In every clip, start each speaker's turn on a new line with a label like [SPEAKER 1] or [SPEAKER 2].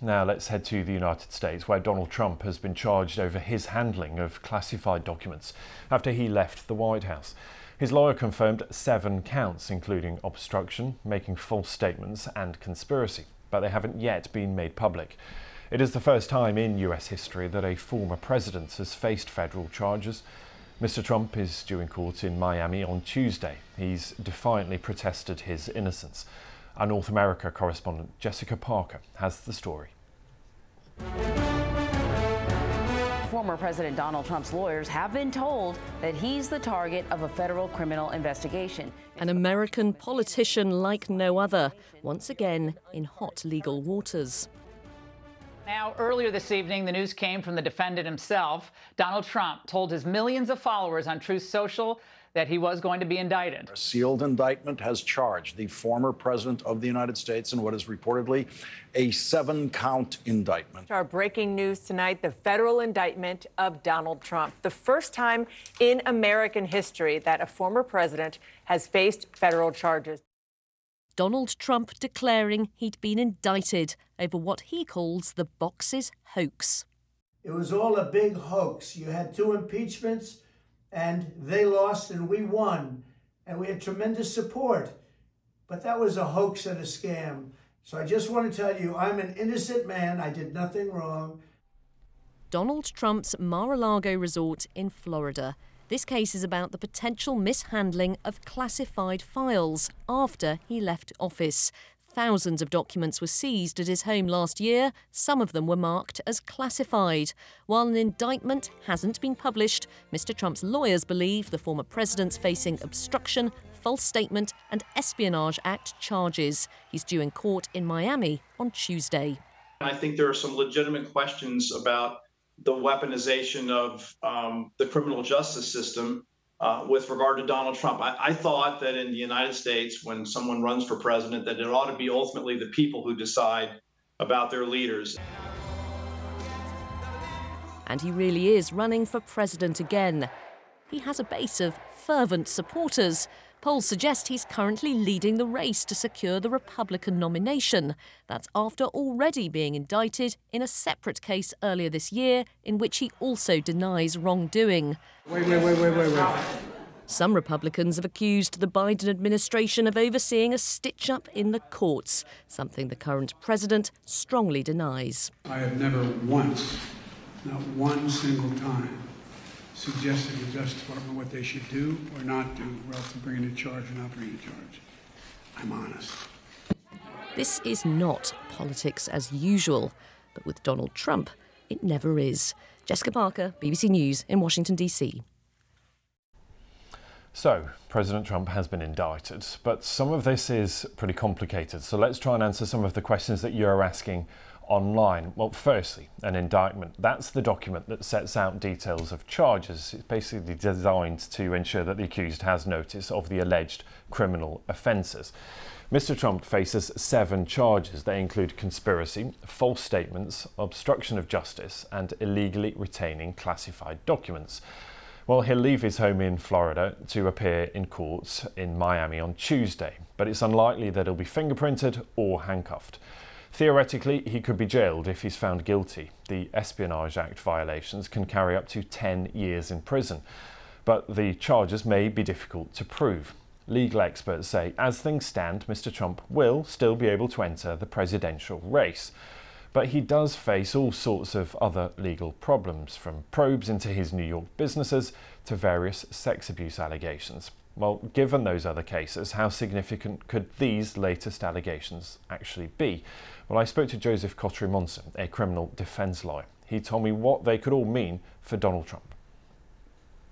[SPEAKER 1] Now let's head to the United States, where Donald Trump has been charged over his handling of classified documents after he left the White House. His lawyer confirmed seven counts, including obstruction, making false statements, and conspiracy, but they haven't yet been made public. It is the first time in US history that a former president has faced federal charges. Mr. Trump is due in court in Miami on Tuesday. He's defiantly protested his innocence. Our North America correspondent Jessica Parker has the story.
[SPEAKER 2] Former President Donald Trump's lawyers have been told that he's the target of a federal criminal investigation.
[SPEAKER 3] An American politician like no other, once again in hot legal waters.
[SPEAKER 4] Now, earlier this evening, the news came from the defendant himself. Donald Trump told his millions of followers on Truth Social that he was going to be indicted.
[SPEAKER 5] A sealed indictment has charged the former president of the United States in what is reportedly a seven count indictment.
[SPEAKER 6] Our breaking news tonight the federal indictment of Donald Trump. The first time in American history that a former president has faced federal charges.
[SPEAKER 3] Donald Trump declaring he'd been indicted over what he calls the boxes hoax.
[SPEAKER 7] It was all a big hoax. You had two impeachments and they lost and we won. And we had tremendous support. But that was a hoax and a scam. So I just want to tell you, I'm an innocent man. I did nothing wrong.
[SPEAKER 3] Donald Trump's Mar a Lago resort in Florida. This case is about the potential mishandling of classified files after he left office. Thousands of documents were seized at his home last year. Some of them were marked as classified. While an indictment hasn't been published, Mr. Trump's lawyers believe the former president's facing obstruction, false statement, and Espionage Act charges. He's due in court in Miami on Tuesday.
[SPEAKER 8] I think there are some legitimate questions about the weaponization of um, the criminal justice system uh, with regard to Donald Trump. I, I, thought that in the United States, when someone runs for president, that it ought to be ultimately the people who decide about their leaders.
[SPEAKER 3] And he really is running for president again. He has a base of fervent supporters. Polls suggest he's currently leading the race to secure the Republican nomination. That's after already being indicted in a separate case earlier this year, in which he also denies wrongdoing.
[SPEAKER 7] Wait, wait, wait, wait, wait, wait.
[SPEAKER 3] Some Republicans have accused the Biden administration of overseeing a stitch up in the courts, something the current president strongly denies.
[SPEAKER 9] I have never once, not one single time, suggested to the Justice Department what they should do or not do relative to bringing a charge or not bringing a charge. I'm honest.
[SPEAKER 3] This is not politics as usual, but with Donald Trump, it never is. Jessica Parker, BBC News in Washington, D.C.
[SPEAKER 1] So, President Trump has been indicted, but some of this is pretty complicated. So, let's try and answer some of the questions that you're asking online? Well, firstly, an indictment. That's the document that sets out details of charges. It's basically designed to ensure that the accused has notice of the alleged criminal offences. Mr. Trump faces seven charges. They include conspiracy, false statements, obstruction of justice, and illegally retaining classified documents. Well, he'll leave his home in Florida to appear in court in Miami on Tuesday, but it's unlikely that he'll be fingerprinted or handcuffed. Theoretically, he could be jailed if he's found guilty. The Espionage Act violations can carry up to 10 years in prison, but the charges may be difficult to prove. Legal experts say, as things stand, Mr. Trump will still be able to enter the presidential race. But he does face all sorts of other legal problems, from probes into his New York businesses to various sex abuse allegations. Well, given those other cases, how significant could these latest allegations actually be? Well, I spoke to Joseph Kotrie-Monson, a criminal defence lawyer. He told me what they could all mean for Donald Trump.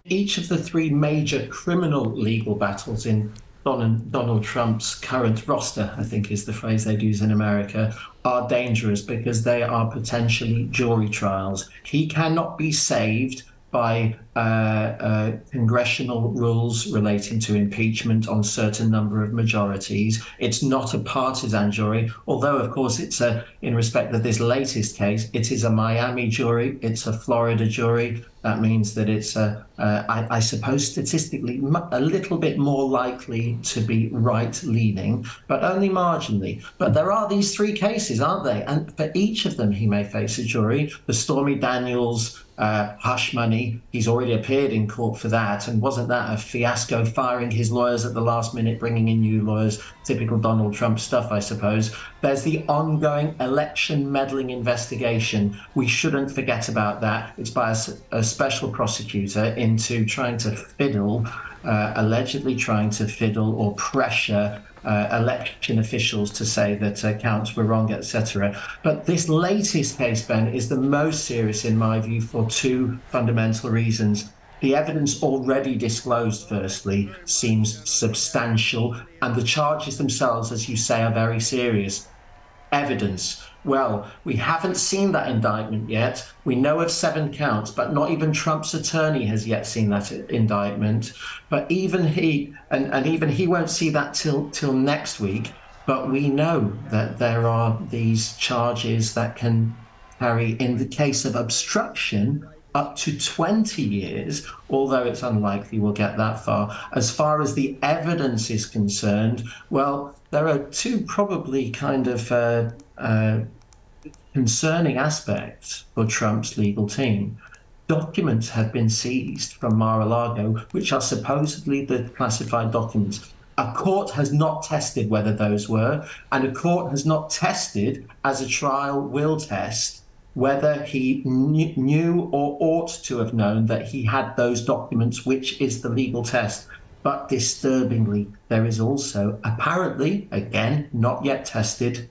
[SPEAKER 10] Each of the three major criminal legal battles in Donald Trump's current roster, I think is the phrase they'd use in America, are dangerous because they are potentially jury trials. He cannot be saved by uh, uh, congressional rules relating to impeachment on certain number of majorities. It's not a partisan jury, although of course it's a in respect of this latest case, it is a Miami jury, it's a Florida jury. That means that it's, a, uh, I, I, suppose, statistically a little bit more likely to be right leaning, but only marginally. But there are these three cases, aren't they? And for each of them, he may face a jury. The Stormy Daniels uh, hush money. He's already appeared in court for that. And wasn't that a fiasco, firing his lawyers at the last minute, bringing in new lawyers? Typical Donald Trump stuff, I suppose. There's the ongoing election meddling investigation. We shouldn't forget about that. It's by a, a special prosecutor into trying to fiddle, uh, allegedly trying to fiddle or pressure uh, election officials to say that accounts were wrong, etc. But this latest case, Ben, is the most serious in my view for two fundamental reasons. The evidence already disclosed, firstly, seems substantial, and the charges themselves, as you say, are very serious. Evidence well, we haven't seen that indictment yet. We know of seven counts, but not even Trump's attorney has yet seen that indictment. But even he, and, and even he won't see that till till next week. But we know that there are these charges that can carry, in the case of obstruction, up to 20 years, although it's unlikely we'll get that far. As far as the evidence is concerned, well, there are two probably kind of uh, uh, concerning aspects for Trump's legal team. Documents have been seized from Mar a Lago, which are supposedly the classified documents. A court has not tested whether those were, and a court has not tested, as a trial will test, whether he knew or ought to have known that he had those documents, which is the legal test. But disturbingly, there is also apparently, again, not yet tested,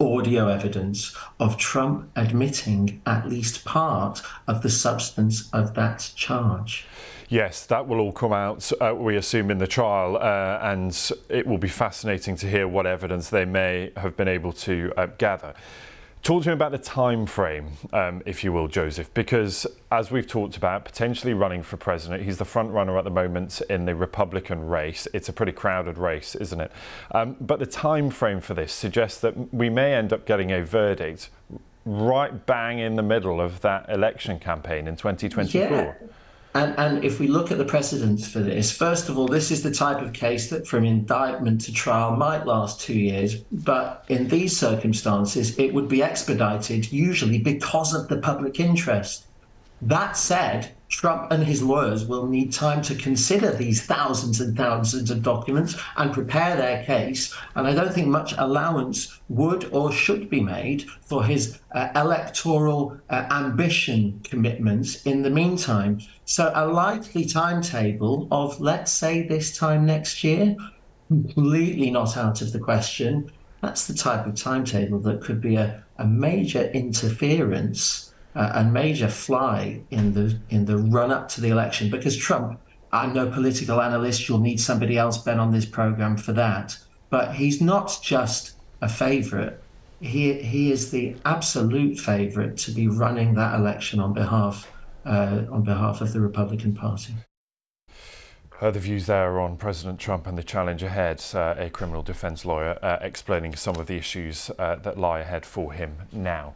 [SPEAKER 10] audio evidence of Trump admitting at least part of the substance of that charge.
[SPEAKER 1] Yes, that will all come out, uh, we assume, in the trial, uh, and it will be fascinating to hear what evidence they may have been able to uh, gather. Talk to me about the time frame, um, if you will, Joseph, because as we've talked about, potentially running for president, he's the front runner at the moment in the Republican race. It's a pretty crowded race, isn't it? Um, but the time frame for this suggests that we may end up getting a verdict right bang in the middle of that election campaign in 2024. Yeah.
[SPEAKER 10] And, and if we look at the precedents for this, first of all, this is the type of case that from indictment to trial might last two years. But in these circumstances, it would be expedited, usually because of the public interest. That said, Trump and his lawyers will need time to consider these thousands and thousands of documents and prepare their case. And I don't think much allowance would or should be made for his uh, electoral uh, ambition commitments in the meantime. So, a likely timetable of, let's say, this time next year, completely not out of the question. That's the type of timetable that could be a, a major interference uh, a major fly in the in the run up to the election because Trump. I'm no political analyst. You'll need somebody else, Ben, on this program for that. But he's not just a favourite. He he is the absolute favourite to be running that election on behalf uh, on behalf of the Republican Party.
[SPEAKER 1] Uh, the views there on President Trump and the challenge ahead, uh, a criminal defence lawyer uh, explaining some of the issues uh, that lie ahead for him now.